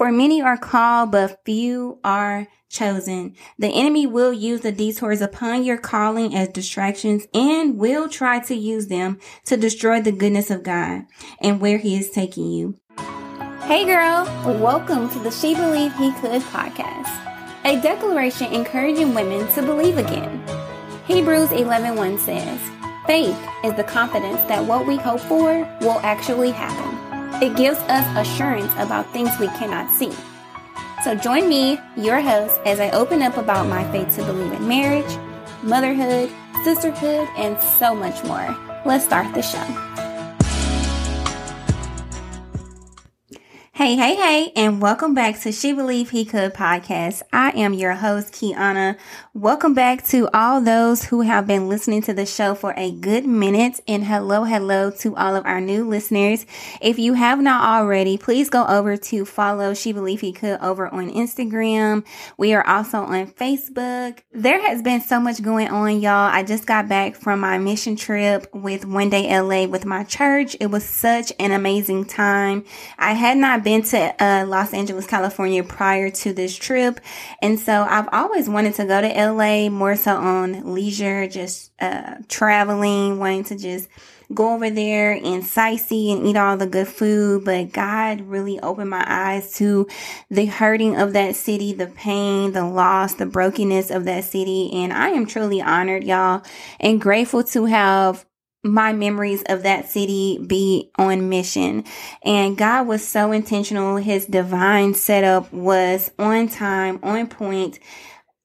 For many are called, but few are chosen. The enemy will use the detours upon your calling as distractions and will try to use them to destroy the goodness of God and where he is taking you. Hey girl, welcome to the She Believed He Could podcast, a declaration encouraging women to believe again. Hebrews 11:1 says, "Faith is the confidence that what we hope for will actually happen." It gives us assurance about things we cannot see. So join me, your host, as I open up about my faith to believe in marriage, motherhood, sisterhood, and so much more. Let's start the show. Hey, hey, hey, and welcome back to She Believe He Could podcast. I am your host, Kiana. Welcome back to all those who have been listening to the show for a good minute. And hello, hello to all of our new listeners. If you have not already, please go over to follow She Believe He Could over on Instagram. We are also on Facebook. There has been so much going on, y'all. I just got back from my mission trip with One Day LA with my church. It was such an amazing time. I had not been been to uh, Los Angeles, California prior to this trip. And so I've always wanted to go to LA more so on leisure, just uh, traveling, wanting to just go over there and sightsee and eat all the good food. But God really opened my eyes to the hurting of that city, the pain, the loss, the brokenness of that city. And I am truly honored, y'all, and grateful to have my memories of that city be on mission. And God was so intentional. His divine setup was on time, on point,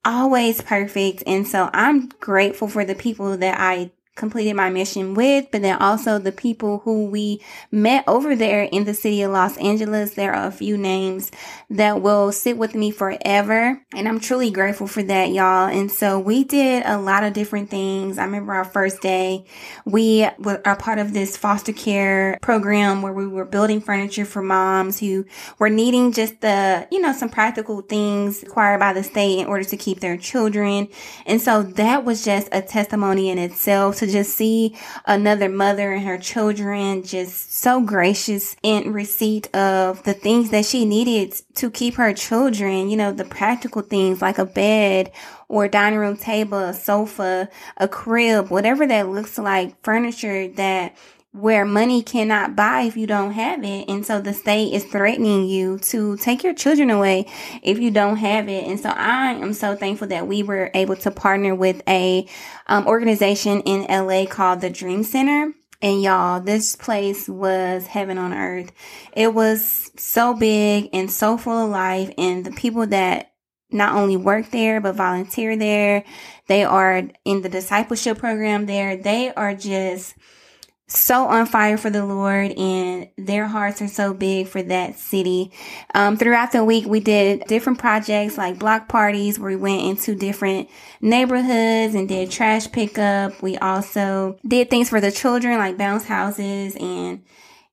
always perfect. And so I'm grateful for the people that I completed my mission with, but then also the people who we met over there in the city of Los Angeles. There are a few names that will sit with me forever. And I'm truly grateful for that, y'all. And so we did a lot of different things. I remember our first day, we were a part of this foster care program where we were building furniture for moms who were needing just the, you know, some practical things required by the state in order to keep their children. And so that was just a testimony in itself to just see another mother and her children just so gracious in receipt of the things that she needed to keep her children, you know, the practical things like a bed or a dining room table, a sofa, a crib, whatever that looks like, furniture that where money cannot buy if you don't have it. And so the state is threatening you to take your children away if you don't have it. And so I am so thankful that we were able to partner with a um, organization in LA called the Dream Center. And y'all, this place was heaven on earth. It was so big and so full of life. And the people that not only work there, but volunteer there, they are in the discipleship program there. They are just so on fire for the Lord and their hearts are so big for that city. Um, throughout the week, we did different projects like block parties where we went into different neighborhoods and did trash pickup. We also did things for the children like bounce houses and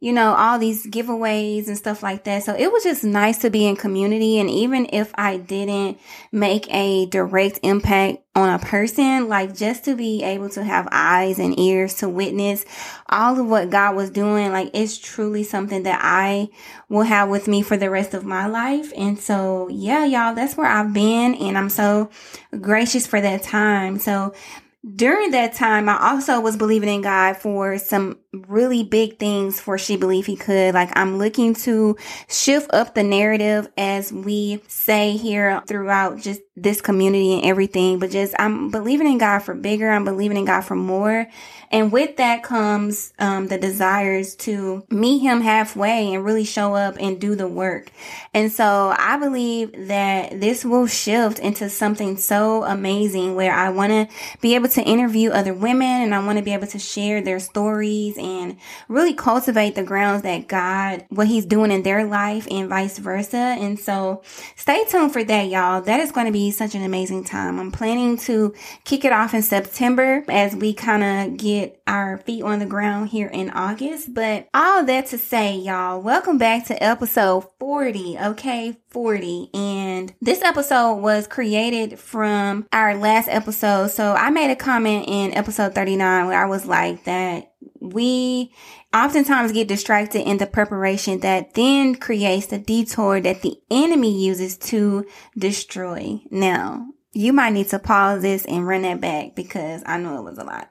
you know, all these giveaways and stuff like that. So it was just nice to be in community. And even if I didn't make a direct impact on a person, like just to be able to have eyes and ears to witness all of what God was doing, like it's truly something that I will have with me for the rest of my life. And so, yeah, y'all, that's where I've been. And I'm so gracious for that time. So during that time, I also was believing in God for some really big things for She Believe He Could. Like I'm looking to shift up the narrative as we say here throughout just this community and everything, but just I'm believing in God for bigger. I'm believing in God for more. And with that comes um, the desires to meet Him halfway and really show up and do the work. And so I believe that this will shift into something so amazing where I want to be able to interview other women and I want to be able to share their stories and really cultivate the grounds that God, what He's doing in their life and vice versa. And so stay tuned for that, y'all. That is going to be such an amazing time. I'm planning to kick it off in September as we kind of get our feet on the ground here in August. But all that to say, y'all, welcome back to episode 40. Okay. 40. And this episode was created from our last episode. So I made a comment in episode 39 where I was like that we oftentimes get distracted in the preparation that then creates the detour that the enemy uses to destroy. Now, you might need to pause this and run that back because I know it was a lot.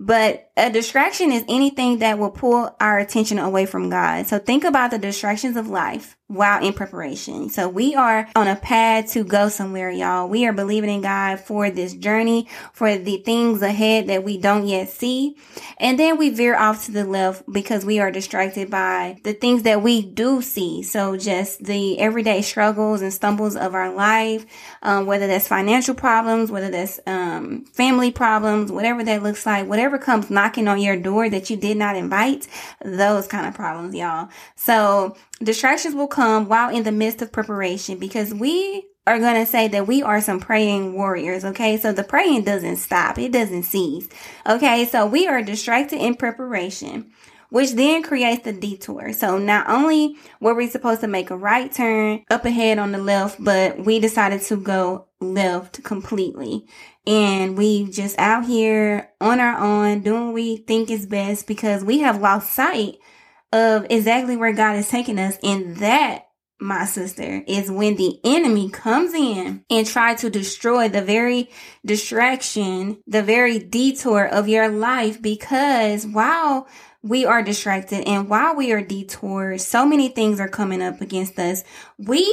But a distraction is anything that will pull our attention away from God. So think about the distractions of life while in preparation. So we are on a path to go somewhere, y'all. We are believing in God for this journey, for the things ahead that we don't yet see. And then we veer off to the left because we are distracted by the things that we do see. So just the everyday struggles and stumbles of our life, um, whether that's financial problems, whether that's um, family problems, whatever that looks like, whatever comes knocking on your door that you did not invite, those kind of problems, y'all. So distractions will come while in the midst of preparation because we are going to say that we are some praying warriors. Okay. So the praying doesn't stop. It doesn't cease. Okay. So we are distracted in preparation, which then creates the detour. So not only were we supposed to make a right turn up ahead on the left, but we decided to go left completely. And we just out here on our own doing what we think is best because we have lost sight of exactly where God is taking us. And that, my sister, is when the enemy comes in and try to destroy the very distraction, the very detour of your life because while we are distracted and while we are detoured, so many things are coming up against us. We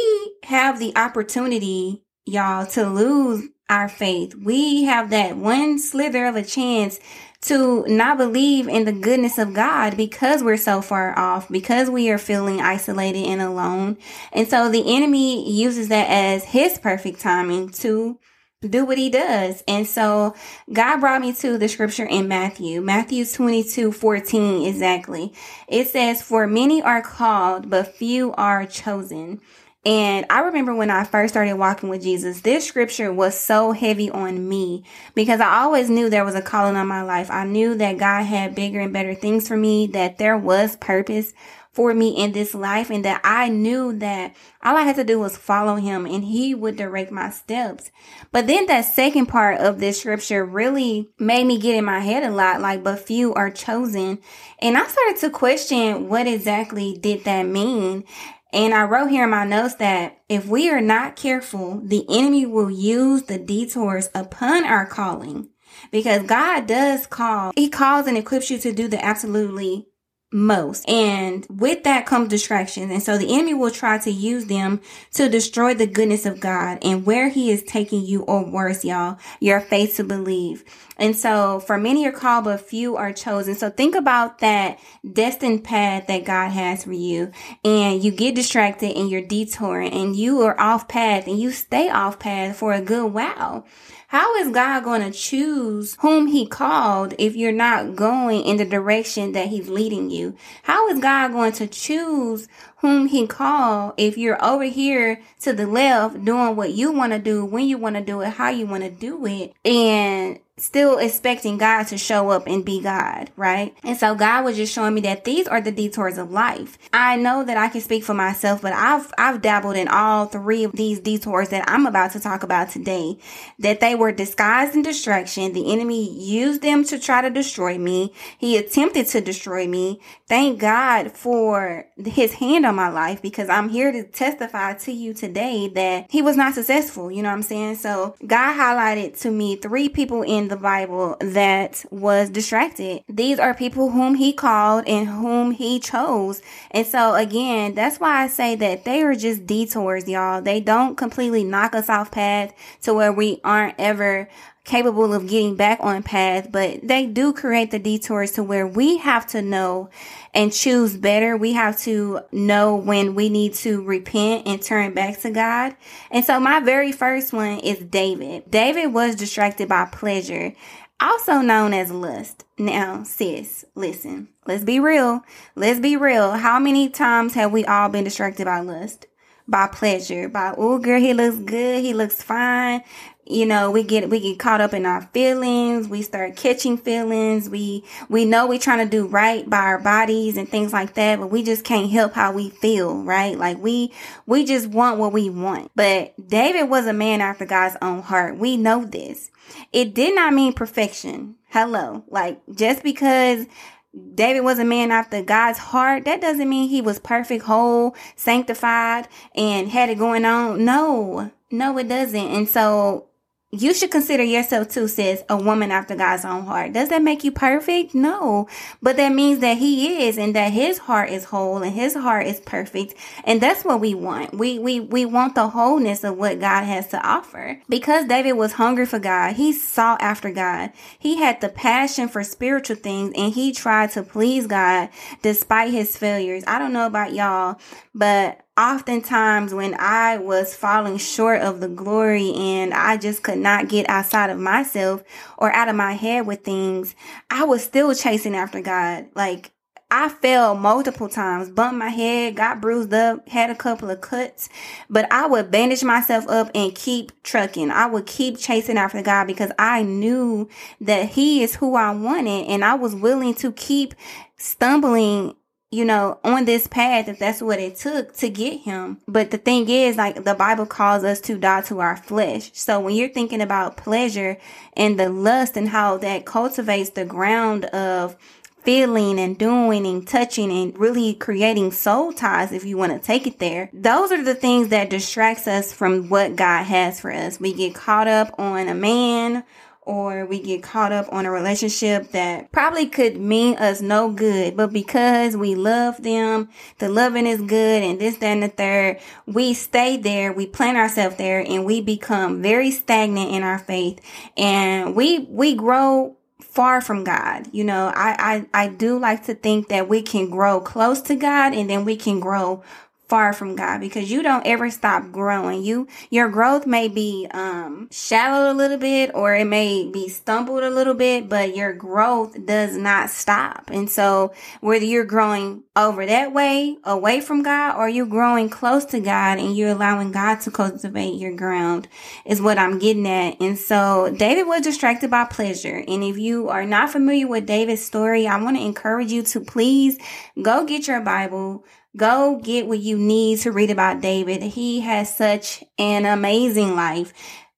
have the opportunity, y'all, to lose our faith. We have that one slither of a chance to not believe in the goodness of God because we're so far off, because we are feeling isolated and alone. And so the enemy uses that as his perfect timing to do what he does. And so God brought me to the scripture in Matthew, Matthew 22, 14 exactly. It says, for many are called, but few are chosen. And I remember when I first started walking with Jesus, this scripture was so heavy on me because I always knew there was a calling on my life. I knew that God had bigger and better things for me, that there was purpose for me in this life and that I knew that all I had to do was follow him and he would direct my steps. But then that second part of this scripture really made me get in my head a lot like, but few are chosen. And I started to question what exactly did that mean? And I wrote here in my notes that if we are not careful, the enemy will use the detours upon our calling because God does call. He calls and equips you to do the absolutely most. And with that comes distractions. And so the enemy will try to use them to destroy the goodness of God and where he is taking you or worse, y'all, your faith to believe. And so for many are called, but few are chosen. So think about that destined path that God has for you and you get distracted and you're detouring and you are off path and you stay off path for a good while. How is God going to choose whom he called if you're not going in the direction that he's leading you? How is God going to choose whom he called if you're over here to the left doing what you want to do, when you want to do it, how you want to do it, and still expecting God to show up and be God, right? And so God was just showing me that these are the detours of life. I know that I can speak for myself, but I've I've dabbled in all three of these detours that I'm about to talk about today. That they were disguised in distraction. The enemy used them to try to destroy me. He attempted to destroy me. Thank God for his hand on my life because I'm here to testify to you today that he was not successful. You know what I'm saying? So God highlighted to me three people in the Bible that was distracted. These are people whom he called and whom he chose. And so again, that's why I say that they are just detours, y'all. They don't completely knock us off path to where we aren't ever capable of getting back on path, but they do create the detours to where we have to know and choose better. We have to know when we need to repent and turn back to God. And so my very first one is David. David was distracted by pleasure, also known as lust. Now, sis, listen, let's be real. Let's be real. How many times have we all been distracted by lust? By pleasure, by, oh girl, he looks good. He looks fine. You know we get we get caught up in our feelings we start catching feelings we we know we're trying to do right by our bodies and things like that but we just can't help how we feel right? Like we we just want what we want. But david was a man after god's own heart. We know this. It did not mean perfection. Hello. Like just because David was a man after God's heart, that doesn't mean he was perfect, whole, sanctified, and had it going on. No, no, it doesn't. And so you should consider yourself too, says a woman after God's own heart. Does that make you perfect? No. But that means that he is and that his heart is whole and his heart is perfect. And that's what we want. We, we, we want the wholeness of what God has to offer. Because David was hungry for God, he sought after God. He had the passion for spiritual things and he tried to please God despite his failures. I don't know about y'all, but oftentimes when I was falling short of the glory and I just could not get outside of myself or out of my head with things, I was still chasing after God. Like I fell multiple times, bumped my head, got bruised up, had a couple of cuts, but I would bandage myself up and keep trucking. I would keep chasing after God because I knew that He is who I wanted and I was willing to keep stumbling you know, on this path if that's what it took to get him. But the thing is, like the Bible calls us to die to our flesh. So when you're thinking about pleasure and the lust and how that cultivates the ground of feeling and doing and touching and really creating soul ties if you want to take it there. Those are the things that distracts us from what God has for us. We get caught up on a man or we get caught up on a relationship that probably could mean us no good, but because we love them, the loving is good and this, that, and the third, we stay there, we plant ourselves there and we become very stagnant in our faith and we, we grow far from God. You know, I, I, I do like to think that we can grow close to God and then we can grow far from God because you don't ever stop growing. You, your growth may be, um, shallow a little bit or it may be stumbled a little bit, but your growth does not stop. And so whether you're growing over that way, away from God, or you're growing close to God and you're allowing God to cultivate your ground is what I'm getting at. And so David was distracted by pleasure. And if you are not familiar with David's story, I want to encourage you to please go get your Bible, Go get what you need to read about David. He has such an amazing life.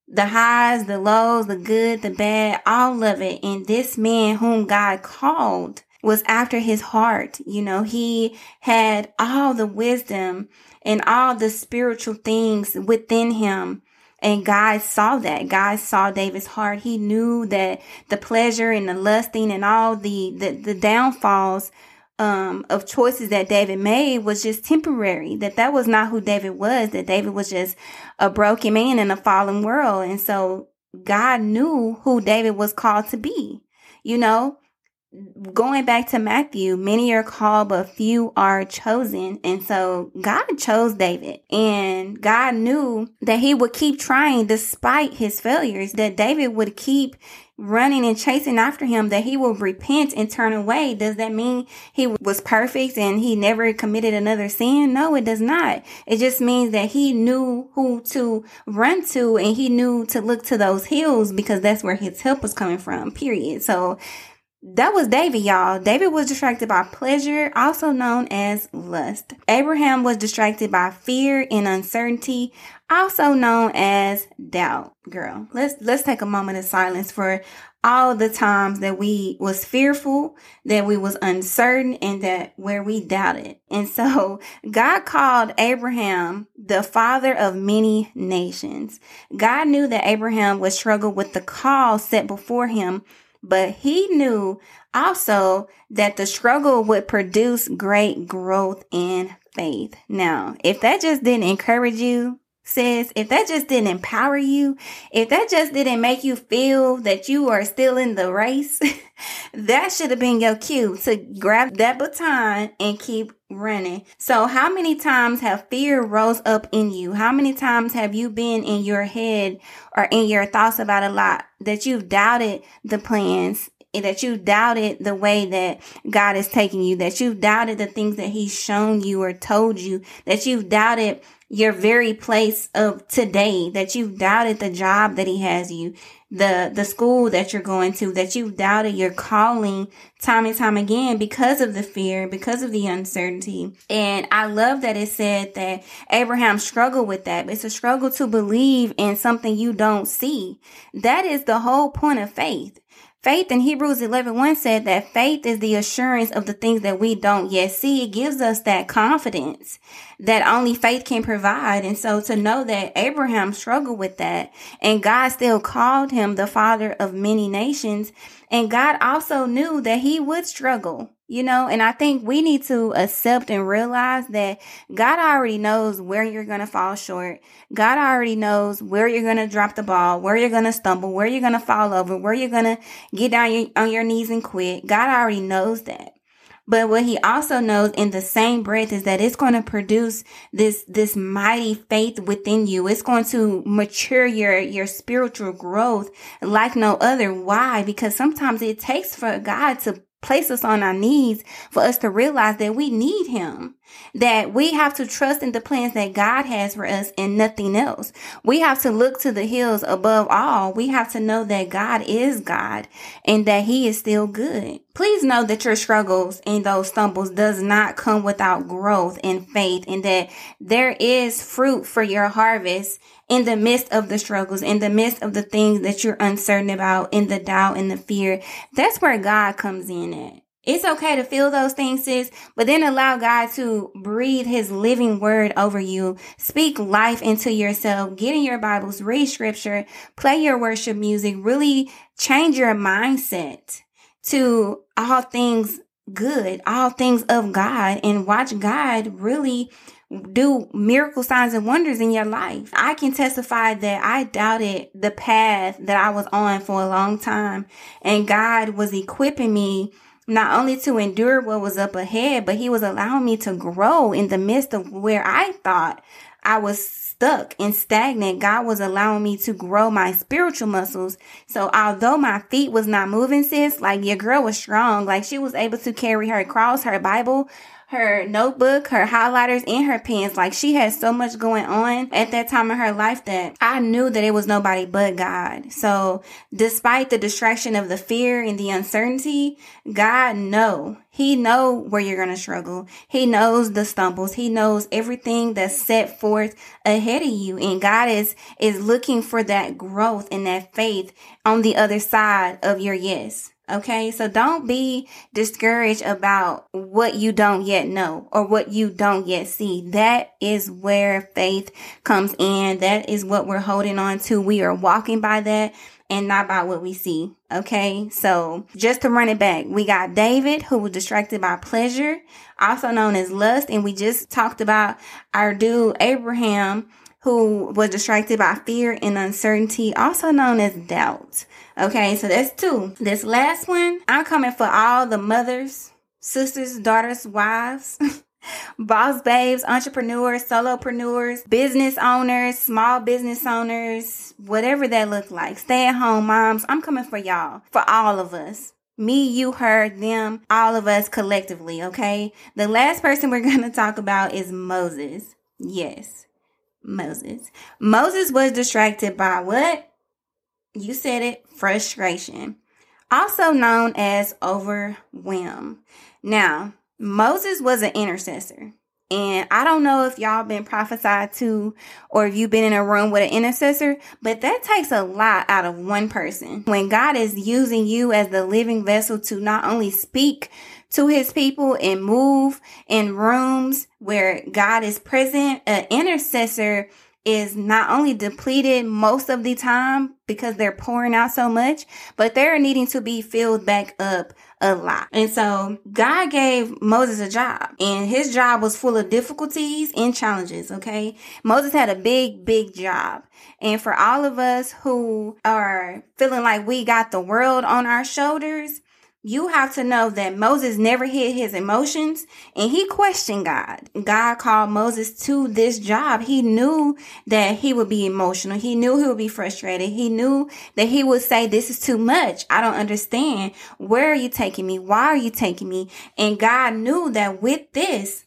The highs, the lows, the good, the bad, all of it. And this man whom God called was after his heart. You know, he had all the wisdom and all the spiritual things within him. And God saw that. God saw David's heart. He knew that the pleasure and the lusting and all the, the, the downfalls um, of choices that David made was just temporary. That that was not who David was. That David was just a broken man in a fallen world. And so God knew who David was called to be. You know, going back to Matthew, many are called, but few are chosen. And so God chose David and God knew that he would keep trying despite his failures, that David would keep running and chasing after him that he will repent and turn away. Does that mean he was perfect and he never committed another sin? No, it does not. It just means that he knew who to run to and he knew to look to those hills because that's where his help was coming from, period. So that was David, y'all. David was distracted by pleasure, also known as lust. Abraham was distracted by fear and uncertainty, also known as doubt. Girl, let's let's take a moment of silence for all the times that we was fearful, that we was uncertain, and that where we doubted. And so God called Abraham the father of many nations. God knew that Abraham would struggle with the call set before him but he knew also that the struggle would produce great growth in faith. Now, if that just didn't encourage you, if that just didn't empower you, if that just didn't make you feel that you are still in the race, that should have been your cue to grab that baton and keep running. So how many times have fear rose up in you? How many times have you been in your head or in your thoughts about a lot that you've doubted the plans that you doubted the way that God is taking you, that you've doubted the things that He's shown you or told you, that you've doubted your very place of today, that you've doubted the job that He has you, the, the school that you're going to, that you've doubted your calling time and time again because of the fear, because of the uncertainty. And I love that it said that Abraham struggled with that. It's a struggle to believe in something you don't see. That is the whole point of faith. Faith in Hebrews 11 1 said that faith is the assurance of the things that we don't yet see. It gives us that confidence that only faith can provide. And so to know that Abraham struggled with that and God still called him the father of many nations. And God also knew that he would struggle you know, and I think we need to accept and realize that God already knows where you're going to fall short. God already knows where you're going to drop the ball, where you're going to stumble, where you're going to fall over, where you're going to get down your, on your knees and quit. God already knows that. But what he also knows in the same breath is that it's going to produce this, this mighty faith within you. It's going to mature your, your spiritual growth like no other. Why? Because sometimes it takes for God to place us on our knees for us to realize that we need him, that we have to trust in the plans that God has for us and nothing else. We have to look to the hills above all. We have to know that God is God and that he is still good. Please know that your struggles and those stumbles does not come without growth and faith and that there is fruit for your harvest in the midst of the struggles, in the midst of the things that you're uncertain about, in the doubt and the fear, that's where God comes in at. It's okay to feel those things, sis, but then allow God to breathe his living word over you. Speak life into yourself. Get in your Bibles, read scripture, play your worship music, really change your mindset to all things good, all things of God, and watch God really do miracle signs and wonders in your life. I can testify that I doubted the path that I was on for a long time and God was equipping me not only to endure what was up ahead, but he was allowing me to grow in the midst of where I thought I was stuck and stagnant. God was allowing me to grow my spiritual muscles. So although my feet was not moving, sis, like your girl was strong, like she was able to carry her cross, her Bible, her notebook, her highlighters, and her pens. Like she had so much going on at that time in her life that I knew that it was nobody but God. So despite the distraction of the fear and the uncertainty, God know. He know where you're going to struggle. He knows the stumbles. He knows everything that's set forth ahead of you. And God is, is looking for that growth and that faith on the other side of your yes. Okay. So don't be discouraged about what you don't yet know or what you don't yet see. That is where faith comes in. That is what we're holding on to. We are walking by that and not by what we see. Okay. So just to run it back, we got David who was distracted by pleasure, also known as lust. And we just talked about our dude Abraham who was distracted by fear and uncertainty, also known as doubt. Okay, so that's two. This last one, I'm coming for all the mothers, sisters, daughters, wives. boss babes, entrepreneurs, solopreneurs, business owners, small business owners, whatever that look like. Stay at home moms. I'm coming for y'all, for all of us. Me, you, her, them, all of us collectively, okay? The last person we're going to talk about is Moses. Yes. Moses. Moses was distracted by what? You said it, frustration. Also known as overwhelm. Now, Moses was an intercessor. And I don't know if y'all been prophesied to or if you've been in a room with an intercessor, but that takes a lot out of one person. When God is using you as the living vessel to not only speak to his people and move in rooms where God is present. An intercessor is not only depleted most of the time because they're pouring out so much, but they're needing to be filled back up a lot. And so God gave Moses a job and his job was full of difficulties and challenges. Okay. Moses had a big, big job. And for all of us who are feeling like we got the world on our shoulders, you have to know that Moses never hid his emotions and he questioned God. God called Moses to this job. He knew that he would be emotional. He knew he would be frustrated. He knew that he would say, this is too much. I don't understand. Where are you taking me? Why are you taking me? And God knew that with this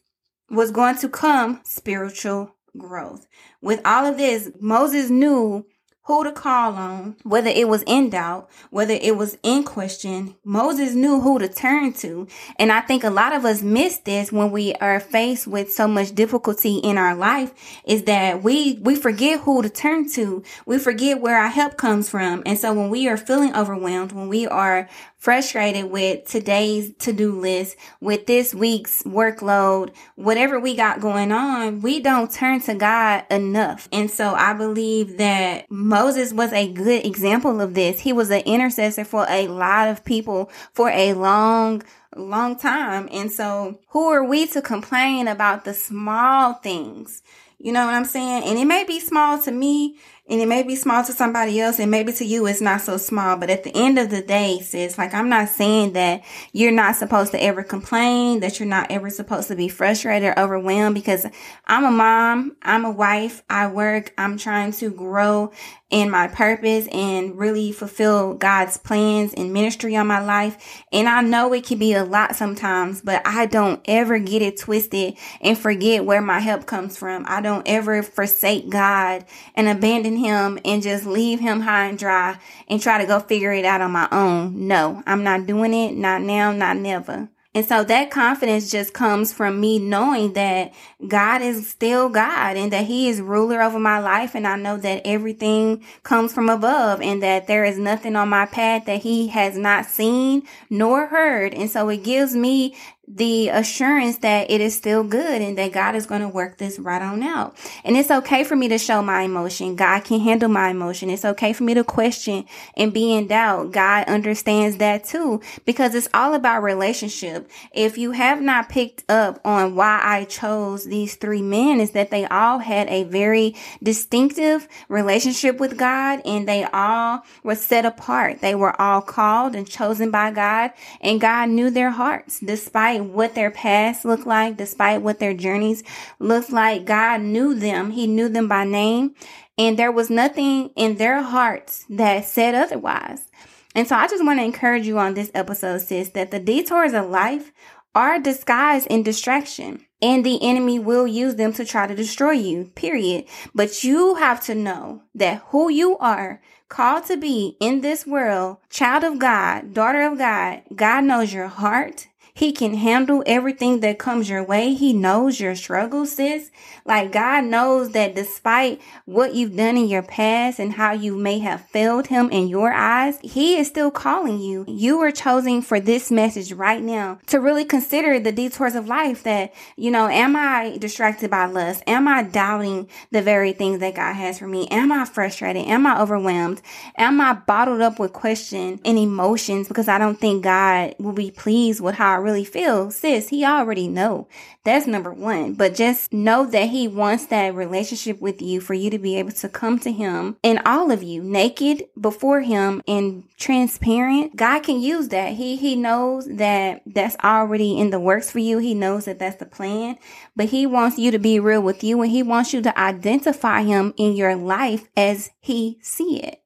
was going to come spiritual growth. With all of this, Moses knew who to call on, whether it was in doubt, whether it was in question. Moses knew who to turn to. And I think a lot of us miss this when we are faced with so much difficulty in our life is that we, we forget who to turn to. We forget where our help comes from. And so when we are feeling overwhelmed, when we are frustrated with today's to-do list, with this week's workload, whatever we got going on, we don't turn to God enough. And so I believe that Moses was a good example of this. He was an intercessor for a lot of people for a long long time. And so who are we to complain about the small things? You know what I'm saying? And it may be small to me and it may be small to somebody else and maybe to you it's not so small. But at the end of the day, sis, like I'm not saying that you're not supposed to ever complain, that you're not ever supposed to be frustrated or overwhelmed because I'm a mom, I'm a wife, I work, I'm trying to grow in my purpose and really fulfill God's plans and ministry on my life. And I know it can be a lot sometimes, but I don't ever get it twisted and forget where my help comes from. I don't ever forsake God and abandon him and just leave him high and dry and try to go figure it out on my own. No, I'm not doing it. Not now, not never. And so that confidence just comes from me knowing that God is still God and that he is ruler over my life. And I know that everything comes from above and that there is nothing on my path that he has not seen nor heard. And so it gives me the assurance that it is still good and that God is going to work this right on out. And it's okay for me to show my emotion. God can handle my emotion. It's okay for me to question and be in doubt. God understands that too because it's all about relationship. If you have not picked up on why I chose these three men is that they all had a very distinctive relationship with God and they all were set apart. They were all called and chosen by God and God knew their hearts despite despite what their past looked like, despite what their journeys looked like, God knew them. He knew them by name. And there was nothing in their hearts that said otherwise. And so I just want to encourage you on this episode, sis, that the detours of life are disguised in distraction and the enemy will use them to try to destroy you, period. But you have to know that who you are called to be in this world, child of God, daughter of God, God knows your heart. He can handle everything that comes your way. He knows your struggles, sis. Like God knows that despite what you've done in your past and how you may have failed him in your eyes, he is still calling you. You are chosen for this message right now to really consider the detours of life that, you know, am I distracted by lust? Am I doubting the very things that God has for me? Am I frustrated? Am I overwhelmed? Am I bottled up with question and emotions because I don't think God will be pleased with how I really feel? Sis, he already know. That's number one. But just know that he wants that relationship with you for you to be able to come to him and all of you naked before him and transparent. God can use that. He, he knows that that's already in the works for you. He knows that that's the plan, but he wants you to be real with you and he wants you to identify him in your life as he see it.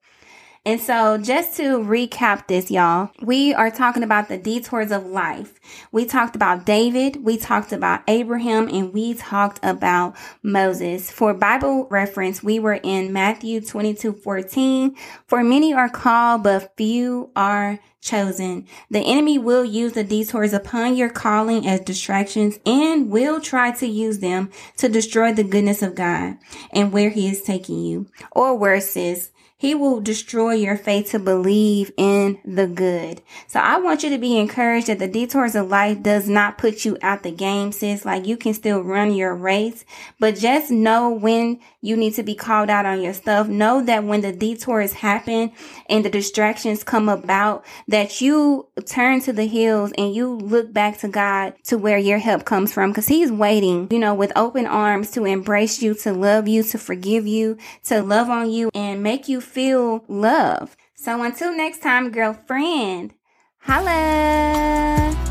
And so just to recap this, y'all, we are talking about the detours of life. We talked about David, we talked about Abraham, and we talked about Moses. For Bible reference, we were in Matthew 22, 14. For many are called, but few are chosen. The enemy will use the detours upon your calling as distractions and will try to use them to destroy the goodness of God and where he is taking you. Or worse is, he will destroy your faith to believe in the good. So I want you to be encouraged that the detours of life does not put you out the game, sis. Like you can still run your race, but just know when you need to be called out on your stuff. Know that when the detours happen and the distractions come about, that you turn to the hills and you look back to God to where your help comes from because he's waiting, you know, with open arms to embrace you, to love you, to forgive you, to love on you and make you feel love. So until next time, girlfriend, holla.